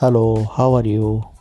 Hello, how are you?